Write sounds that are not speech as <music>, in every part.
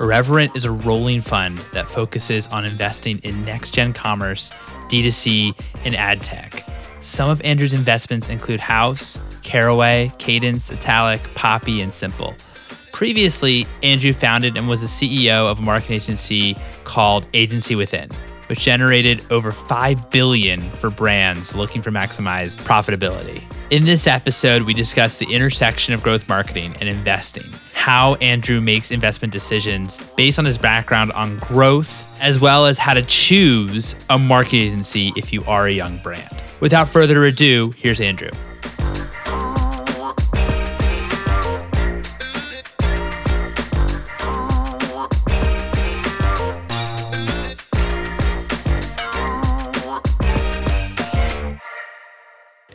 Irreverent is a rolling fund that focuses on investing in next gen commerce, D2C, and ad tech. Some of Andrew's investments include Haus, Caraway, Cadence, Italic, Poppy, and Smpl. Previously, Andrew founded and was the CEO of a marketing agency called Agency Within, which generated over 5 billion for brands looking for maximized profitability. In this episode, we discuss the intersection of growth marketing and investing how Andrew makes investment decisions based on his background on growth, as well as how to choose a marketing agency if you are a young brand. Without further ado, here's Andrew.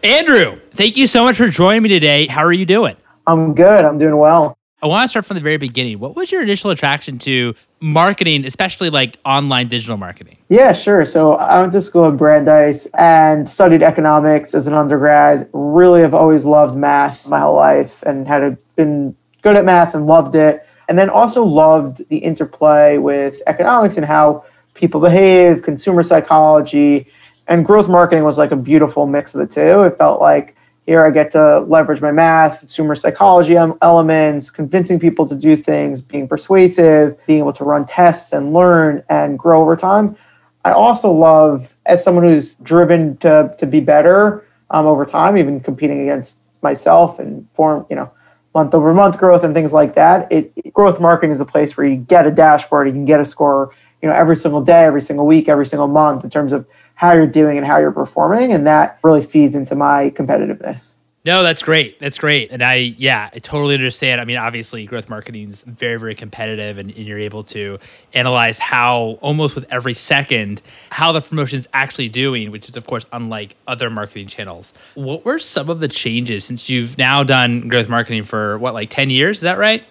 Andrew, thank you so much for joining me today. How are you doing? I'm good. I'm doing well. I want to start from the very beginning. What was your initial attraction to marketing, especially like online digital marketing? Yeah, sure. So I went to school at Brandeis and studied economics as an undergrad. Really have always loved math my whole life and had been good at math and loved it. And then also loved the interplay with economics and how people behave, consumer psychology, and growth marketing was like a beautiful mix of the two. It felt like here I get to leverage my math, consumer psychology elements, convincing people to do things, being persuasive, being able to run tests and learn and grow over time. I also love, as someone who's driven to, to be better um, over time, even competing against myself and form, you know, month over month growth and things like that. It, growth marketing is a place where you get a dashboard, you can get a score, you know, every single day, every single week, every single month in terms of how you're doing and how you're performing. And that really feeds into my competitiveness. No, that's great. That's great. And I, yeah, I totally understand. I mean, obviously, growth marketing is very, very competitive, and, and, you're able to analyze how almost with every second how the promotion is actually doing, which is, of course, unlike other marketing channels. What were some of the changes since you've now done growth marketing for what, like 10 years? Is that right?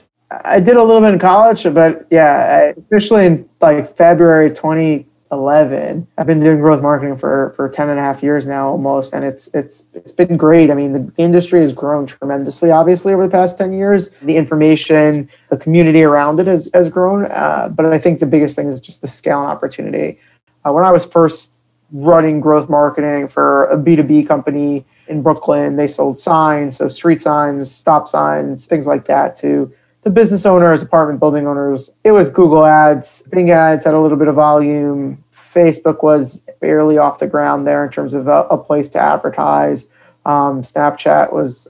I did a little bit in college, but yeah, I, officially in like February 20 11 i've been doing growth marketing for for 10 and a half years now almost and it's it's it's been great i mean the industry has grown tremendously obviously over the past 10 years the information the community around it has, has grown uh, but i think the biggest thing is just the scale and opportunity uh, when i was first running growth marketing for a b2b company in brooklyn they sold signs so street signs stop signs things like that to the business owners, apartment building owners. It was Google ads. Bing ads had a little bit of volume. Facebook was barely off the ground there in terms of a, a place to advertise. Um, Snapchat was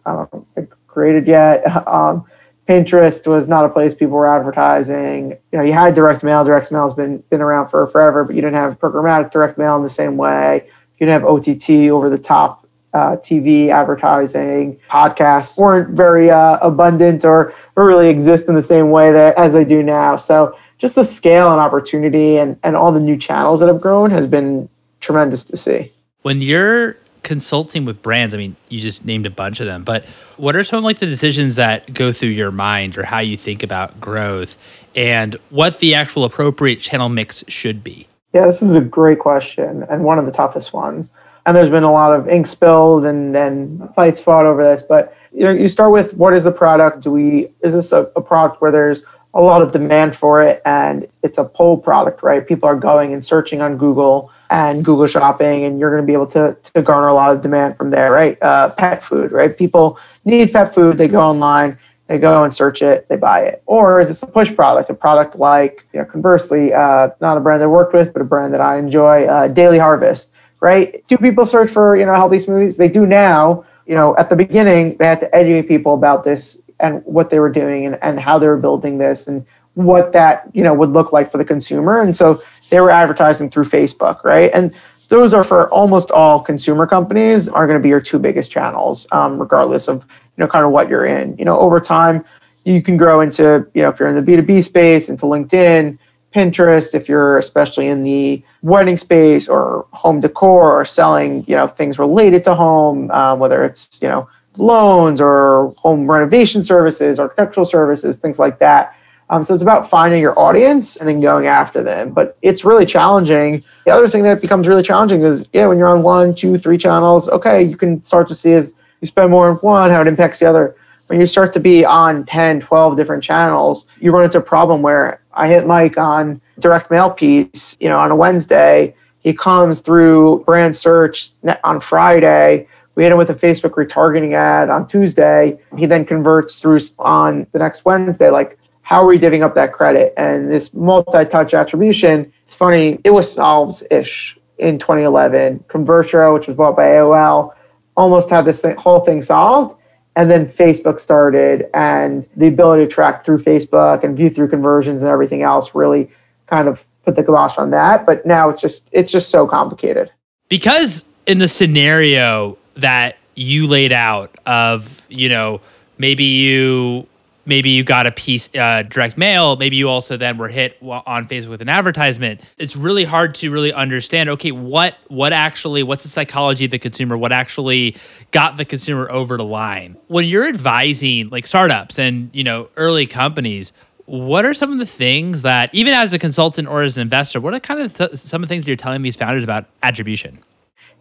created yet. <laughs> Um, Pinterest was not a place people were advertising. You know, you had direct mail. Direct mail has been been around for forever, but you didn't have programmatic direct mail in the same way. You didn't have OTT over the top uh, TV advertising. Podcasts weren't very uh, abundant or, or really exist in the same way that as they do now. So just the scale and opportunity and, and all the new channels that have grown has been tremendous to see. When you're consulting with brands, I mean, you just named a bunch of them, but what are some of like the decisions that go through your mind or how you think about growth and what the actual appropriate channel mix should be? Yeah, this is a great question and one of the toughest ones. And there's been a lot of ink spilled and, and fights fought over this, but you know, you start with what is the product? Do we is this a, a product where there's a lot of demand for it and it's a pull product, right? People are going and searching on Google and Google shopping, and you're going to be able to, to garner a lot of demand from there, right? Uh, pet food, right? People need pet food, they go online, they go and search it, they buy it. Or is this a push product, a product like, you know, conversely, uh, not a brand I worked with, but a brand that I enjoy, uh, Daily Harvest, right? Do people search for, you know, healthy smoothies? They do now. You know, at the beginning, they had to educate people about this and what they were doing and, and how they were building this and what that you know would look like for the consumer. And so they were advertising through facebook right? And those are for almost all consumer companies are going to be your two biggest channels um, regardless of you know kind of what you're in. You know over time you can grow into you know if you're in the b2b space into linkedin Pinterest, if you're especially in the wedding space or home decor or selling, you know, things related to home, um, whether it's, you know, loans or home renovation services, architectural services, things like that. Um, so it's about finding your audience and then going after them. But it's really challenging. The other thing that becomes really challenging is, yeah, when you're on one, two, three channels, okay, you can start to see as you spend more on one, how it impacts the other. When you start to be on 10, 12 different channels, you run into a problem where I hit Mike on direct mail piece, you know, on a Wednesday. He comes through brand search on Friday we hit him with a Facebook retargeting ad on Tuesday. He then converts through on the next Wednesday. Like, how are we divvying up that credit? And this multi-touch attribution, it's funny, it was solved-ish in 2011. Convertro, which was bought by AOL, almost had this thing, whole thing solved. And then Facebook started, and the ability to track through Facebook and view through conversions and everything else really kind of put the kibosh on that. But now it's just it's just so complicated. Because in the scenario that you laid out of you know maybe you maybe you got a piece uh, direct mail maybe you also then were hit on facebook with an advertisement. It's really hard to really understand okay what what actually what's the psychology of the consumer? What actually got the consumer over the line? When you're advising like startups and you know early companies what are some of the things that even as a consultant or as an investor what are kind of th- some of the things that you're telling these founders about attribution?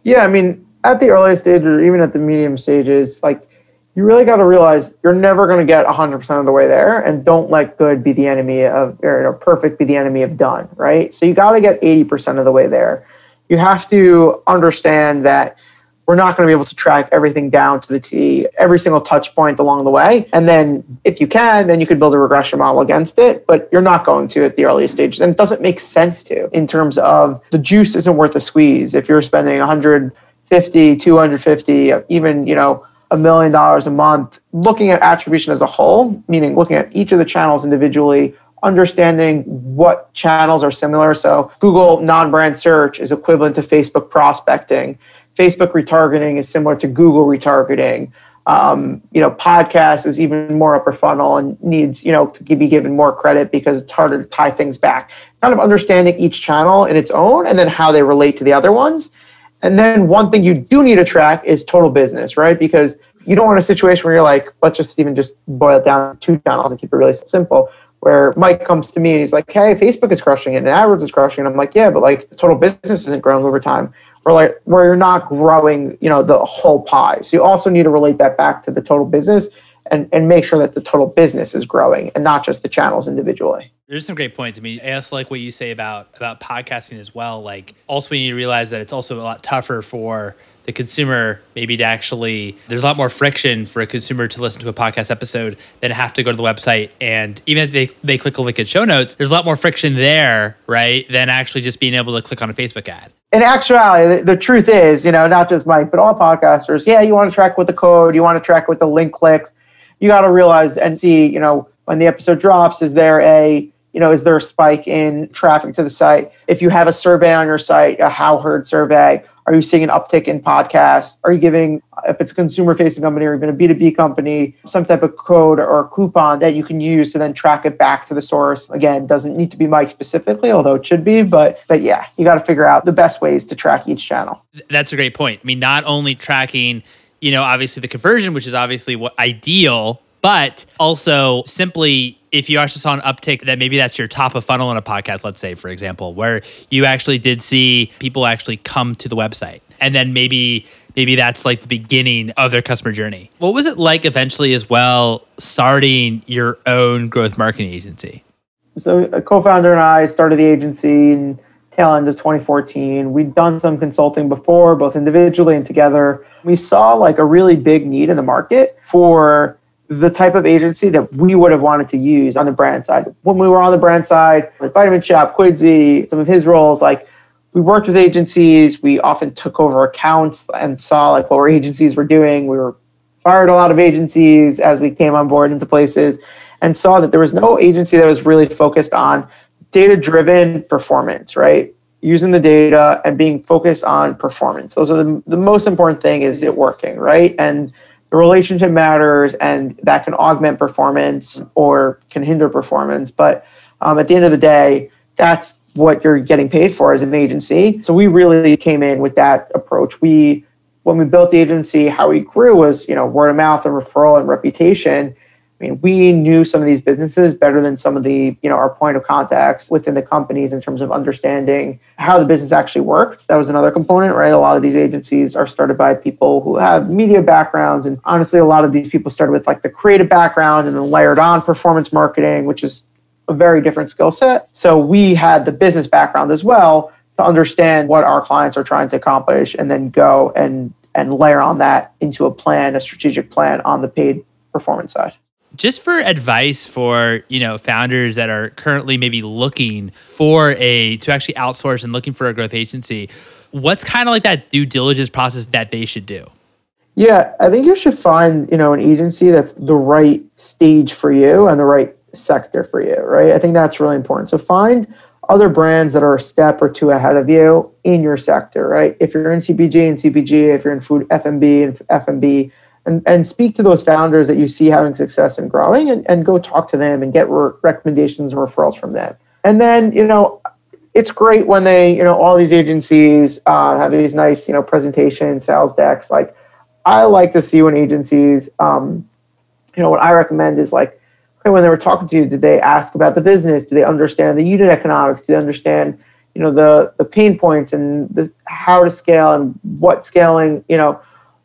Yeah i mean at the early stages or even at the medium stages, like you really got to realize you're never going to get 100% of the way there and don't let good be the enemy of or you know, perfect be the enemy of done right? So you got to get 80% of the way there. You have to understand that we're not going to be able to track everything down to the t every single touch point along the way and then if you can then you could build a regression model against it but you're not going to at the earliest stages and it doesn't make sense to in terms of the juice isn't worth the squeeze. If you're spending 100 50, 250, even, you know, a million dollars a month, looking at attribution as a whole, meaning looking at each of the channels individually, understanding what channels are similar. So Google non-brand search is equivalent to Facebook prospecting. Facebook retargeting is similar to Google retargeting. Um, you know, podcast is even more upper funnel and needs, you know, to be given more credit because it's harder to tie things back. Kind of understanding each channel in its own and then how they relate to the other ones. And then one thing you do need to track is total business, right? Because you don't want a situation where you're like, let's just even just boil it down to two channels and keep it really simple. Where Mike comes to me and he's like, hey, Facebook is crushing it and AdWords is crushing it. I'm like, yeah, but like total business isn't growing over time. Or like where you're not growing, you know, the whole pie. So you also need to relate that back to the total business and, and make sure that the total business is growing and not just the channels individually. There's some great points. I mean, I also like what you say about about podcasting as well. Like, also we need to realize that it's also a lot tougher for the consumer maybe to actually there's a lot more friction for a consumer to listen to a podcast episode than have to go to the website and even if they, they click a link in show notes there's a lot more friction there right than actually just being able to click on a facebook ad in actuality the, the truth is you know not just mike but all podcasters yeah you want to track with the code you want to track with the link clicks you got to realize and see you know when the episode drops is there a you know, is there a spike in traffic to the site? If you have a survey on your site, a how heard survey, are you seeing an uptick in podcasts? Are you giving, if it's a consumer facing company or even a B2B company, some type of code or coupon that you can use to then track it back to the source? Again, doesn't need to be Mike specifically, although it should be, but but yeah, you got to figure out the best ways to track each channel. That's a great point. I mean, not only tracking, you know, obviously the conversion, which is obviously what ideal, but also simply if you actually saw an uptick that maybe that's your top of funnel in a podcast, let's say, for example, where you actually did see people actually come to the website. And then maybe maybe that's like the beginning of their customer journey. What was it like eventually as well starting your own growth marketing agency? So a co-founder and I started the agency in tail end of 2014. We'd done some consulting before, both individually and together. We saw like a really big need in the market for the type of agency that we would have wanted to use on the brand side. When we were on the brand side, like Vitamin Shoppe, Quidsi, some of his roles, like we worked with agencies. We often took over accounts and saw like what our agencies were doing. We were fired a lot of agencies as we came on board into places and saw that there was no agency that was really focused on data driven performance, right? Using the data and being focused on performance. Those are the, the most important thing is it working, right? And the relationship matters and that can augment performance or can hinder performance. But um, at the end of the day, that's what you're getting paid for as an agency. So we really came in with that approach. We when we built the agency, how we grew was, you know, word of mouth and referral and reputation. I mean, we knew some of these businesses better than some of the, you know, our point of contacts within the companies in terms of understanding how the business actually worked. That was another component, right? A lot of these agencies are started by people who have media backgrounds. And honestly, a lot of these people started with like the creative background and then layered on performance marketing, which is a very different skill set. So we had the business background as well to understand what our clients are trying to accomplish and then go and and layer on that into a plan, a strategic plan on the paid performance side just for advice for you know founders that are currently maybe looking for a to actually outsource and looking for a growth agency what's kind of like that due diligence process that they should do? Yeah i think you should find you know an agency that's the right stage for you and the right sector for you right? I think that's really important. So find other brands that are a step or two ahead of you in your sector right? If you're in cpg and cpg if you're in food F&B and F&B and, and speak to those founders that you see having success and growing and, and go talk to them and get re- recommendations and referrals from them. And then, you know, it's great when they, you know, all these agencies uh, have these nice, you know, presentations, sales decks. Like, I like to see when agencies, um, you know, what I recommend is like, okay, when they were talking to you, did they ask about the business? Do they understand the unit economics? Do they understand, you know, the the pain points and the, how to scale and what scaling, you know,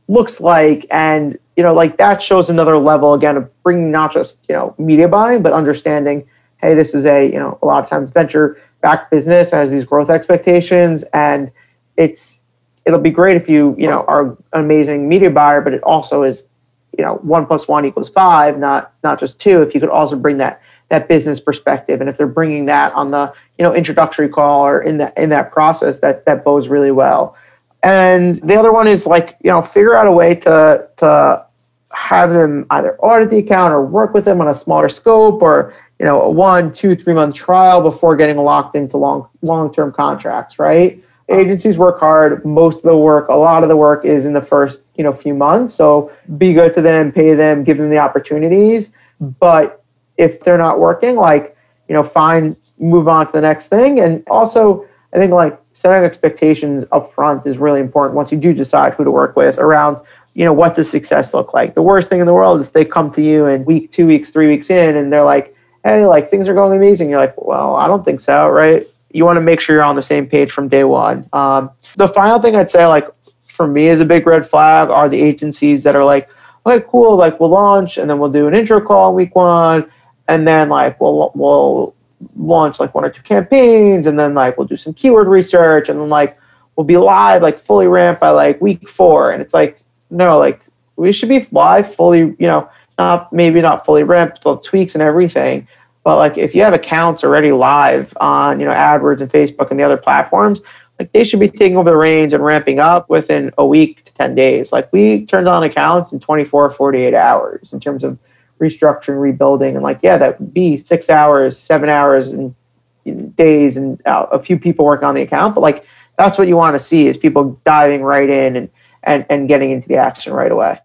looks like and you know like that shows another level again of bringing not just you know media buying but understanding hey this is a you know a lot of times venture backed business has these growth expectations and it's it'll be great if you you know are an amazing media buyer but it also is you know one plus one equals five not not just two if you could also bring that that business perspective. And if they're bringing that on the you know introductory call or in that in that process that that bodes really well and the other one is like, you know, figure out a way to to have them either audit the account or work with them on a smaller scope or, you know, a one, two, three month trial before getting locked into long long term contracts, right? Agencies work hard. Most of the work, a lot of the work is in the first, you know, few months. So be good to them, pay them, give them the opportunities. But if they're not working, like, you know, fine, move on to the next thing. And also I think like setting expectations up front is really important once you do decide who to work with around you know what does success look like. The worst thing in the world is they come to you and week two weeks three weeks in and they're like hey like things are going amazing. You're like well i don't think so right? You want to make sure you're on the same page from day one. Um, the final thing i'd say like for me is a big red flag are the agencies that are like okay cool like we'll launch and then we'll do an intro call week one and then like we'll we'll launch like one or two campaigns and then like we'll do some keyword research and then like we'll be live like fully ramped by like week four. And it's like no like we should be live fully you know not maybe not fully ramped with tweaks and everything. But like if you have accounts already live on you know adwords and facebook and the other platforms like they should be taking over the reins and ramping up within a week to 10 days. Like we turned on accounts in 24 48 hours in terms of restructuring, rebuilding, and like, yeah, that would be six hours, seven hours, and days, and uh, a few people working on the account. But like, that's what you want to see is people diving right in and and and getting into the action right away.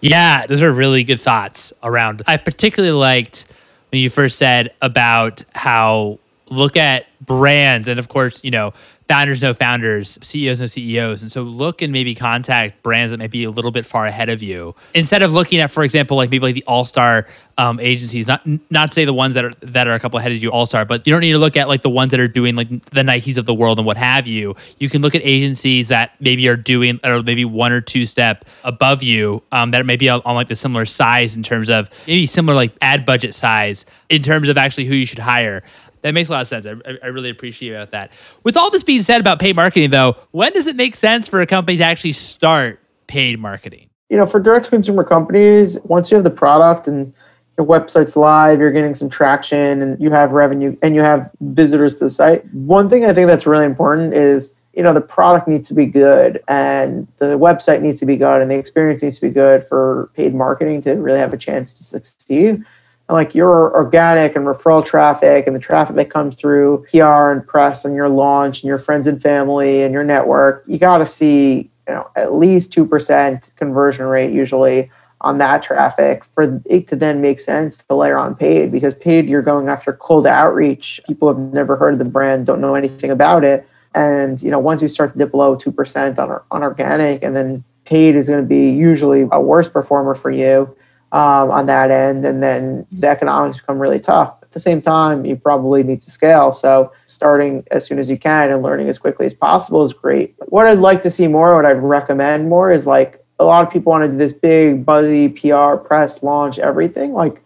Yeah, those are really good thoughts around. I particularly liked when you first said about how look at brands and of course, you know, founders no founders, CEOs no CEOs. And so look and maybe contact brands that might be a little bit far ahead of you. Instead of looking at, for example, like maybe like the all-star um, agencies, not not say the ones that are that are a couple ahead of you all-star, but you don't need to look at like the ones that are doing like the Nikes of the world and what have you. You can look at agencies that maybe are doing or maybe one or two step above you um, that maybe on, on like the similar size in terms of maybe similar like ad budget size in terms of actually who you should hire. That makes a lot of sense. I, I really appreciate about that. With all this being said about paid marketing, though, when does it make sense for a company to actually start paid marketing? You know, for direct consumer companies, once you have the product and your website's live, you're getting some traction, and you have revenue and you have visitors to the site. One thing I think that's really important is you know the product needs to be good and the website needs to be good and the experience needs to be good for paid marketing to really have a chance to succeed like your organic and referral traffic and the traffic that comes through PR and press and your launch and your friends and family and your network, you got to see you know at least two percent conversion rate usually on that traffic for it to then make sense to layer on paid because paid you're going after cold outreach. People have never heard of the brand don't know anything about it. And you know once you start to dip below 2% on, on organic and then paid is going to be usually a worse performer for you um, on that end and then the economics become really tough. At the same time you probably need to scale. So starting as soon as you can and learning as quickly as possible is great. What i'd like to see more what i'd recommend more is like a lot of people want to do this big buzzy PR press launch everything. Like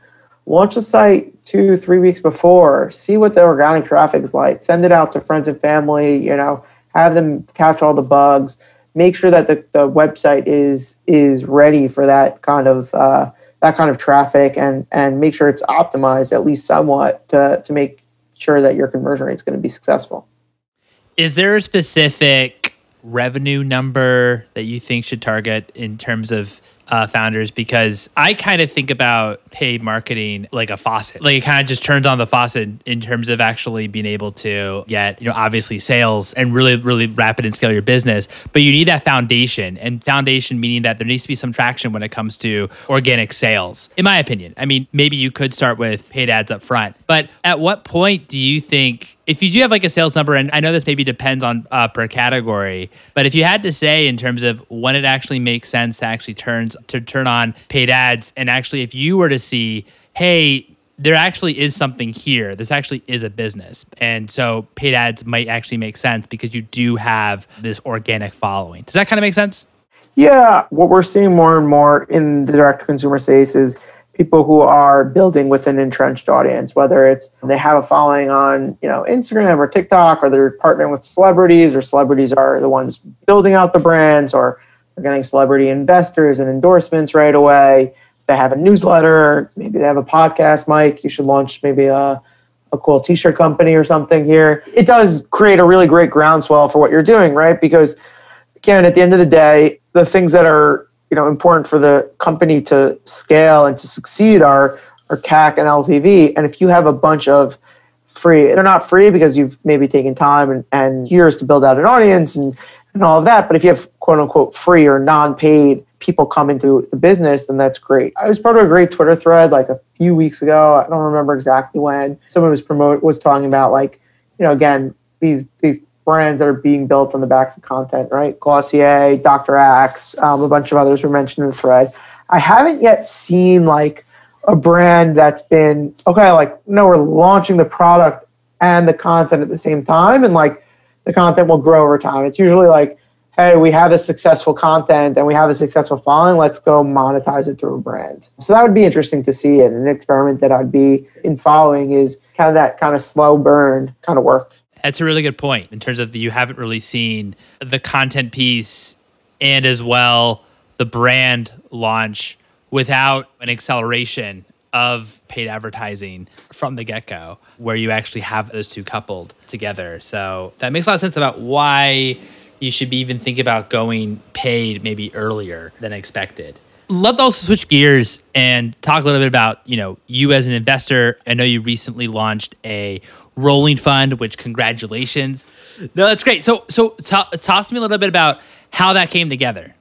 launch the site two, three weeks before, see what the organic traffic is like, send it out to friends and family, you know, have them catch all the bugs, make sure that the, the website is is ready for that kind of uh, that kind of traffic and and make sure it's optimized at least somewhat to to make sure that your conversion rate is going to be successful. Is there a specific revenue number that you think should target in terms of uh, founders because I kind of think about paid marketing like a faucet. Like it kind of just turns on the faucet in terms of actually being able to get, you know, obviously sales and really, really rapid and scale your business. But you need that foundation and foundation meaning that there needs to be some traction when it comes to organic sales, in my opinion. I mean, maybe you could start with paid ads up front, but at what point do you think if you do have like a sales number, and I know this maybe depends on uh, per category, but if you had to say in terms of when it actually makes sense to actually turns to turn on paid ads, and actually if you were to see, hey, there actually is something here. This actually is a business. And so paid ads might actually make sense because you do have this organic following. Does that kind of make sense? Yeah. What we're seeing more and more in the direct consumer space is people who are building with an entrenched audience, whether it's they have a following on, you know, Instagram or TikTok, or they're partnering with celebrities, or celebrities are the ones building out the brands, or they're getting celebrity investors and endorsements right away. They have a newsletter, maybe they have a podcast, Mike. You should launch maybe a a cool t-shirt company or something here. It does create a really great groundswell for what you're doing, right? Because again, at the end of the day, the things that are you know important for the company to scale and to succeed are are CAC and LTV. And if you have a bunch of free, they're not free because you've maybe taken time and, and years to build out an audience and, and all of that. But if you have quote unquote free or non-paid people come into the business, then that's great. I was part of a great Twitter thread like a few weeks ago. I don't remember exactly when. Someone was promote was talking about like, you know, again, these these brands that are being built on the backs of content, right? Glossier, Dr. Axe, um, a bunch of others were mentioned in the thread. I haven't yet seen like a brand that's been okay, like no, we're launching the product and the content at the same time, and like the content will grow over time. It's usually like, hey, we have a successful content and we have a successful following. Let's go monetize it through a brand. So that would be interesting to see. And an experiment that I'd be in following is kind of that kind of slow burn kind of work. That's a really good point in terms of the, you haven't really seen the content piece and as well the brand launch without an acceleration of paid advertising from the get go, where you actually have those two coupled together. So that makes a lot of sense about why you should be even think about going paid maybe earlier than expected. Let's also switch gears and talk a little bit about you know you as an investor. I know you recently launched a rolling fund, which congratulations. No, that's great. So, so talk, talk to me a little bit about how that came together.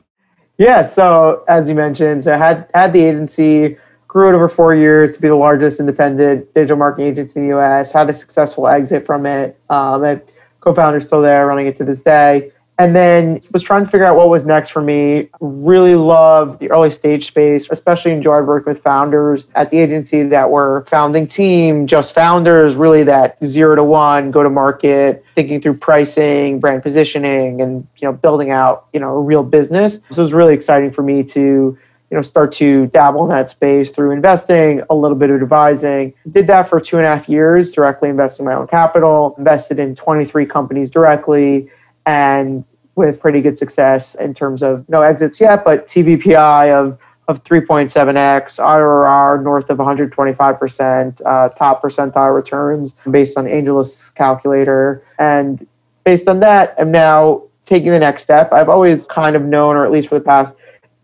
Yeah. So as you mentioned, so I had had the agency, grew it over four years to be the largest independent digital marketing agency in the U.S. Had a successful exit from it. Um, my co-founder's still there, running it to this day and then was trying to figure out what was next for me. Really loved the early stage space, especially enjoyed working with founders at the agency that were founding team, just founders, really that zero to one, go to market, thinking through pricing, brand positioning, and you know, building out, you know, a real business. So it was really exciting for me to you know start to dabble in that space through investing a little bit of advising did that for two and a half years directly investing my own capital invested in 23 companies directly and with pretty good success in terms of no exits yet, but TVPI of of 3.7x, IRR north of 125%, uh, top percentile returns based on AngelList calculator. And based on that, I'm now taking the next step. I've always kind of known, or at least for the past,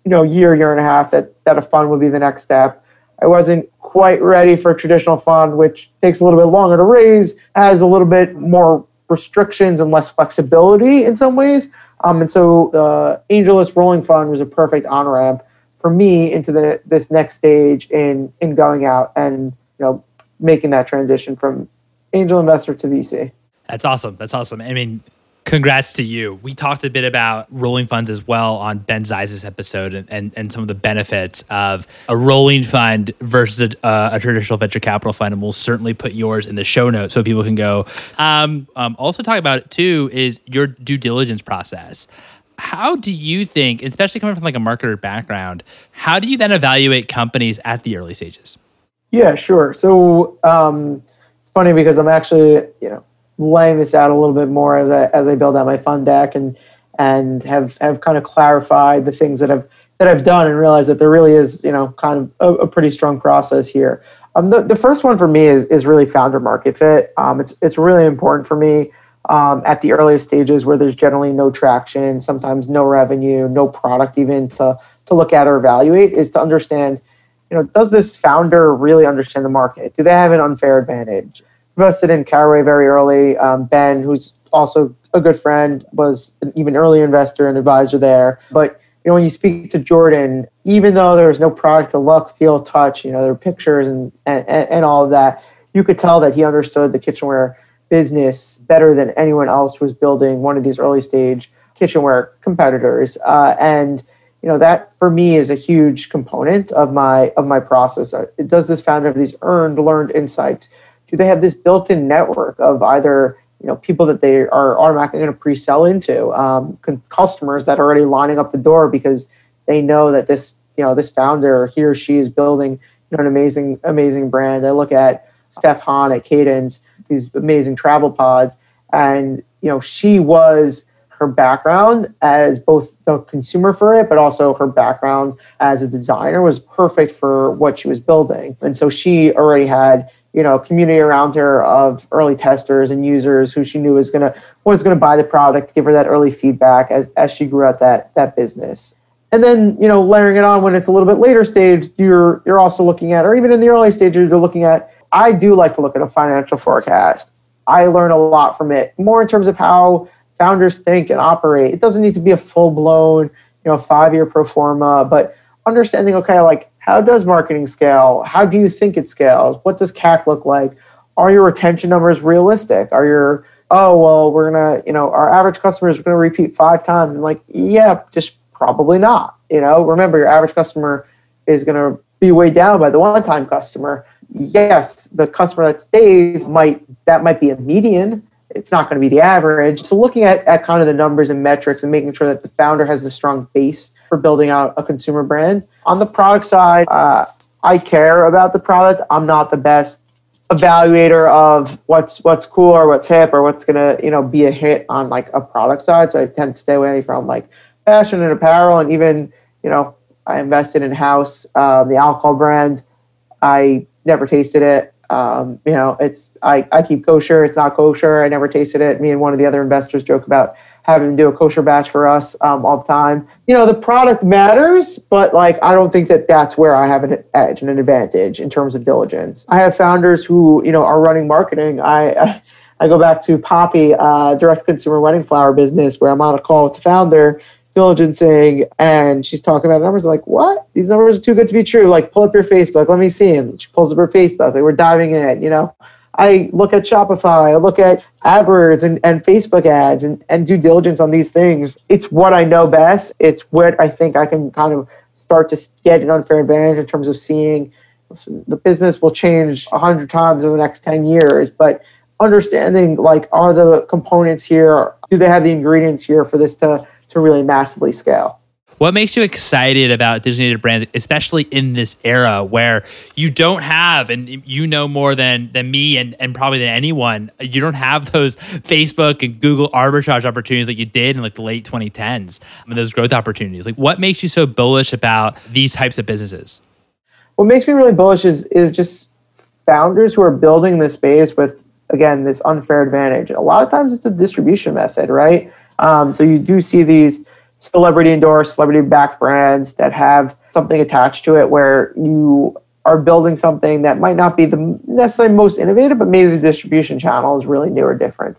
you know, year, year and a half, that that a fund would be the next step. I wasn't quite ready for a traditional fund, which takes a little bit longer to raise, has a little bit more restrictions and less flexibility in some ways. Um, and so the AngelList Rolling Fund was a perfect on ramp for me into the this next stage in in going out and you know making that transition from angel investor to VC. That's awesome. That's awesome. I mean, congrats to you. We talked a bit about rolling funds as well on Ben Zeis's episode and, and, and some of the benefits of a rolling fund versus a, uh, a, traditional venture capital fund. And we'll certainly put yours in the show notes so people can go. Um, um, also, talk about it too is your due diligence process how do you think, especially coming from like a marketer background, how do you then evaluate companies at the early stages? Yeah, sure. So um, it's funny because I'm actually, you know, laying this out a little bit more as I as I build out my fund deck and and have have kind of clarified the things that I've that I've done and realized that there really is, you know, kind of a, a pretty strong process here. Um, the, the first one for me is is really founder market fit. Um, it's it's really important for me um, at the earliest stages where there's generally no traction, sometimes no revenue, no product even to to look at or evaluate is to understand, you know, does this founder really understand the market? Do they have an unfair advantage? Invested in Caraway very early. Um, ben, who's also a good friend, was an even earlier investor and advisor there. But you know, when you speak to Jordan, even though there was no product to look, feel, touch, you know, there are pictures and, and, and all of that, you could tell that he understood the kitchenware business better than anyone else who was building one of these early stage kitchenware competitors. Uh, and you know that for me is a huge component of my of my process. Uh, does this founder have these earned, learned insights? Do they have this built-in network of either you know people that they are automatically going to pre-sell into, um, customers that are already lining up the door because they know that this you know this founder he or she is building you know an amazing amazing brand. I look at Steph Hon at Cadence these amazing travel pods, and you know she was her background as both the consumer for it, but also her background as a designer was perfect for what she was building. And so she already had, you know, community around her of early testers and users who she knew was gonna was gonna buy the product, give her that early feedback as as she grew out that that business. And then, you know, layering it on when it's a little bit later stage, you're you're also looking at, or even in the early stages, you're looking at I do like to look at a financial forecast. I learn a lot from it, more in terms of how founders think and operate. It doesn't need to be a full blown, you know, five year pro forma, but understanding, okay, like how does marketing scale? How do you think it scales? What does CAC look like? Are your retention numbers realistic? Are your oh well, we're gonna, you know, our average customers are gonna repeat five times. Like, yeah, just probably not. You know, remember your average customer is gonna be weighed down by the one time customer yes, the customer that stays might that might be a median. It's not going to be the average. So looking at, at kind of the numbers and metrics and making sure that the founder has the strong base for building out a consumer brand. On the product side, uh, I care about the product. I'm not the best evaluator of what's what's cool or what's hip or what's gonna you know be a hit on like a product side. So I tend to stay away from like fashion and apparel and even you know I invested in Haus, uh, the alcohol brand. I never tasted it. Um, you know, it's I, I keep kosher. It's not kosher. I never tasted it. Me and one of the other investors joke about having to do a kosher batch for us um, all the time. You know, the product matters, but like I don't think that that's where I have an edge and an advantage in terms of diligence. I have founders who you know are running marketing. I I, <laughs> I go back to Poppy, uh, direct consumer wedding flower business, where I'm on a call with the founder diligencing and she's talking about numbers. I'm like what? These numbers are too good to be true. Like pull up your facebook. Let me see. And she pulls up her facebook. Like we're diving in you know i look at shopify i look at adwords and, and facebook ads and, and due diligence on these things it's what i know best it's what i think i can kind of start to get an unfair advantage in terms of seeing listen, the business will change a hundred times in the next 10 years but understanding like are the components here do they have the ingredients here for this to to really massively scale. What makes you excited about digitally brands, especially in this era where you don't have, and you know more than than me and, and probably than anyone, you don't have those Facebook and Google arbitrage opportunities like you did in like the late 2010s. I mean, those growth opportunities. Like, what makes you so bullish about these types of businesses? What makes me really bullish is is just founders who are building this space with again this unfair advantage. A lot of times it's a distribution method, right? Um, so you do see these celebrity endorsed, celebrity backed brands that have something attached to it where you are building something that might not be the necessarily most innovative, but maybe the distribution channel is really new or different.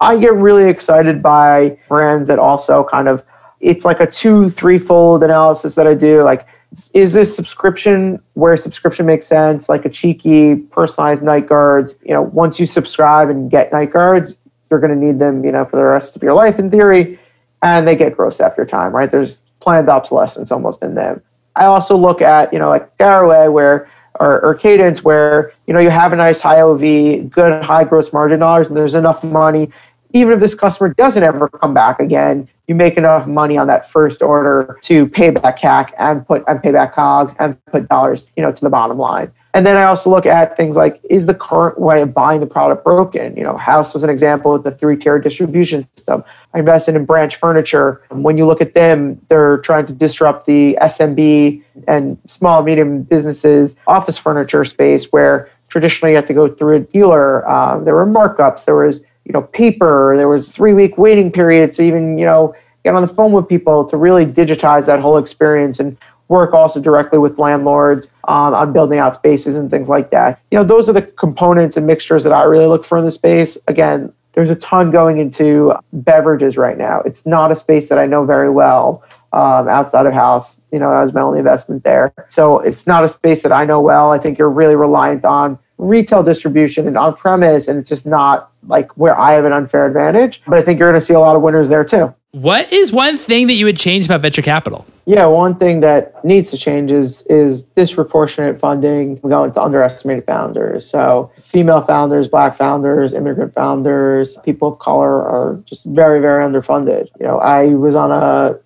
I get really excited by brands that also kind of it's like a two, threefold analysis that I do. Like is this subscription where subscription makes sense, like a cheeky personalized night guards? You know, once you subscribe and get night guards, you're going to need them, you know, for the rest of your life in theory, and they get gross after time, right? There's planned obsolescence almost in them. I also look at, you know, like Caraway where or, or Cadence where, you know, you have a nice high OV, good high gross margin dollars, and there's enough money. Even if this customer doesn't ever come back again, you make enough money on that first order to pay back CAC and put and pay back COGS and put dollars, you know, to the bottom line. And then I also look at things like is the current way of buying the product broken? You know, Haus was an example with the three-tier distribution system. I invested in Branch Furniture. When you look at them, they're trying to disrupt the SMB and small medium businesses office furniture space where traditionally you had to go through a dealer. Uh, there were markups. There was you know paper. There was three-week waiting periods even you know get on the phone with people to really digitize that whole experience and work also directly with landlords um, on building out spaces and things like that. You know, those are the components and mixtures that I really look for in the space. Again, there's a ton going into beverages right now. It's not a space that I know very well um, outside of Haus. You know, that was my only investment there. So it's not a space that I know well. I think you're really reliant on retail distribution and on premise, and it's just not like where I have an unfair advantage. But I think you're going to see a lot of winners there too. What is one thing that you would change about venture capital? Yeah, one thing that needs to change is is disproportionate funding going to underestimated founders. So female founders, black founders, immigrant founders, people of color are just very, very underfunded. You know, I was on a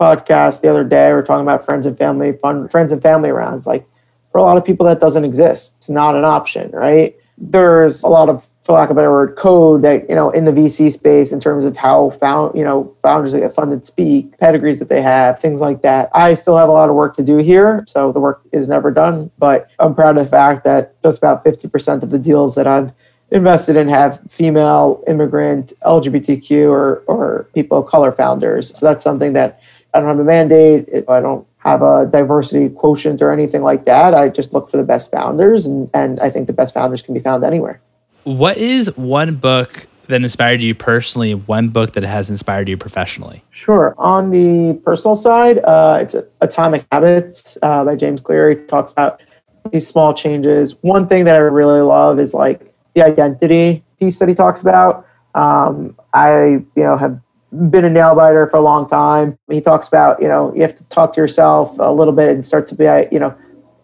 podcast the other day, we are talking about friends and family fund friends and family rounds. Like for a lot of people that doesn't exist. It's not an option, right? There's a lot of for lack of a better word, code that you know in the VC space in terms of how found you know founders that get funded speak, pedigrees that they have, things like that. I still have a lot of work to do here, so the work is never done. But I'm proud of the fact that just about 50% of the deals that I've invested in have female, immigrant, LGBTQ, or or people of color founders. So that's something that I don't have a mandate. I don't have a diversity quotient or anything like that. I just look for the best founders, and and I think the best founders can be found anywhere. What is one book that inspired you personally, one book that has inspired you professionally? Sure. On the personal side, uh, it's Atomic Habits uh, by James Clear. He talks about these small changes. One thing that I really love is like the identity piece that he talks about. Um, I, you know, have been a nail biter for a long time. He talks about, you know, you have to talk to yourself a little bit and start to be, you know,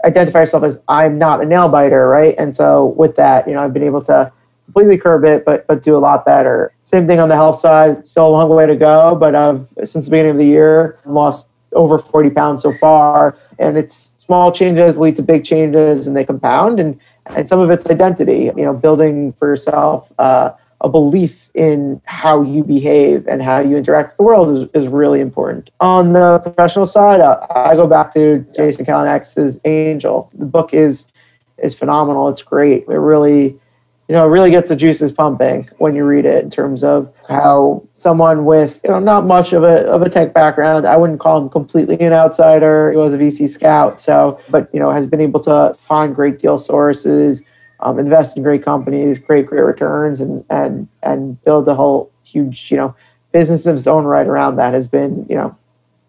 identify yourself as I'm not a nail biter, right? And so with that, you know, I've been able to completely curb it, but but do a lot better. Same thing on the health side, still a long way to go, but I've since the beginning of the year lost over 40 pounds so far, and it's small changes lead to big changes, and they compound, and and some of it's identity, you know, building for yourself. Uh, a belief in how you behave and how you interact with the world is, is really important. On the professional side, uh, I go back to Jason Calacanis' Angel. The book is is phenomenal. It's great. It really, you know, it really gets the juices pumping when you read it in terms of how someone with, you know, not much of a of a tech background, I wouldn't call him completely an outsider. He was a VC scout, so but you know, has been able to find great deal sources um, invest in great companies, create great returns, and and and build a whole huge you know business of its own right around that has been you know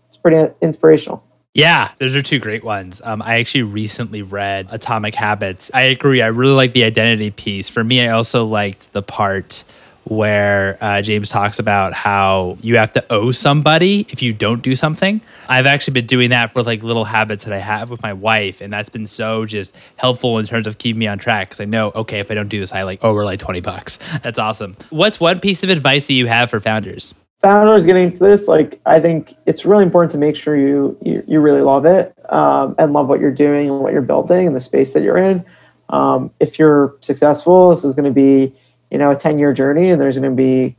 it's pretty inspirational. Yeah, those are two great ones. Um, I actually recently read Atomic Habits. I agree. I really like the identity piece. For me, I also liked the part where uh, James talks about how you have to owe somebody if you don't do something. I've actually been doing that for like little habits that I have with my wife, and that's been so just helpful in terms of keeping me on track because I know, okay, if I don't do this, I like owe her like 20 bucks. <laughs> That's awesome. What's one piece of advice that you have for founders? Founders getting to this, like I think it's really important to make sure you you, you really love it um, and love what you're doing and what you're building and the space that you're in. Um, if you're successful, this is going to be you know a 10 year journey and there's going to be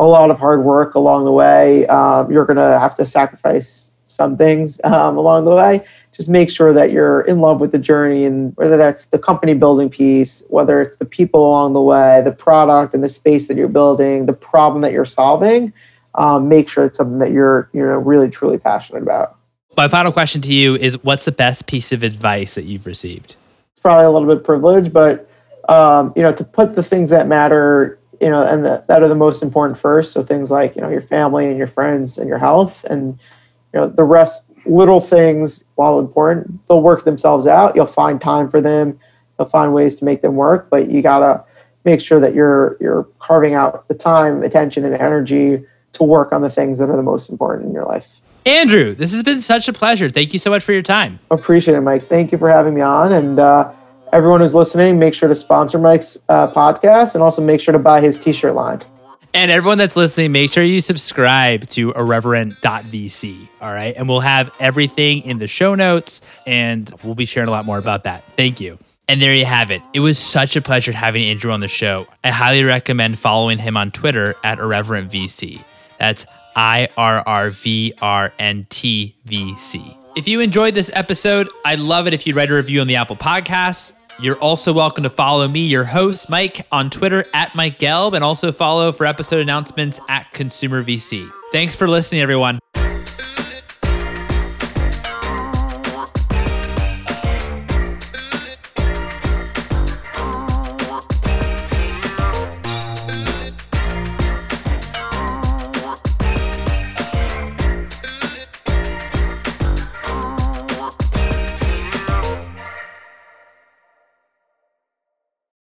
a lot of hard work along the way. Um, you're going to have to sacrifice some things um, along the way. Just make sure that you're in love with the journey and whether that's the company building piece whether it's the people along the way the product and the space that you're building the problem that you're solving um, make sure it's something that you're you know really truly passionate about. My final question to you is what's the best piece of advice that you've received? It's probably a little bit privileged but um, you know, to put the things that matter, you know, and the, that are the most important first. So things like, you know, your family and your friends and your health and, you know, the rest little things, while important, they'll work themselves out. You'll find time for them. You'll find ways to make them work, but you gotta make sure that you're you're carving out the time, attention, and energy to work on the things that are the most important in your life. Andrew, this has been such a pleasure. Thank you so much for your time. Appreciate it, Mike. Thank you for having me on. And uh, everyone who's listening, make sure to sponsor Mike's uh, podcast and also make sure to buy his t shirt line. And everyone that's listening, make sure you subscribe to irrvrnt.vc. All right. And we'll have everything in the show notes and we'll be sharing a lot more about that. Thank you. And there you have it. It was such a pleasure having Andrew on the show. I highly recommend following him on Twitter at irrvrntVC. That's I R R V R N T V C. If you enjoyed this episode, I'd love it if you'd write a review on the Apple Podcasts. You're also welcome to follow me, your host, Mike, on Twitter at Mike Gelb, and also follow for episode announcements at Consumer VC. Thanks for listening, everyone.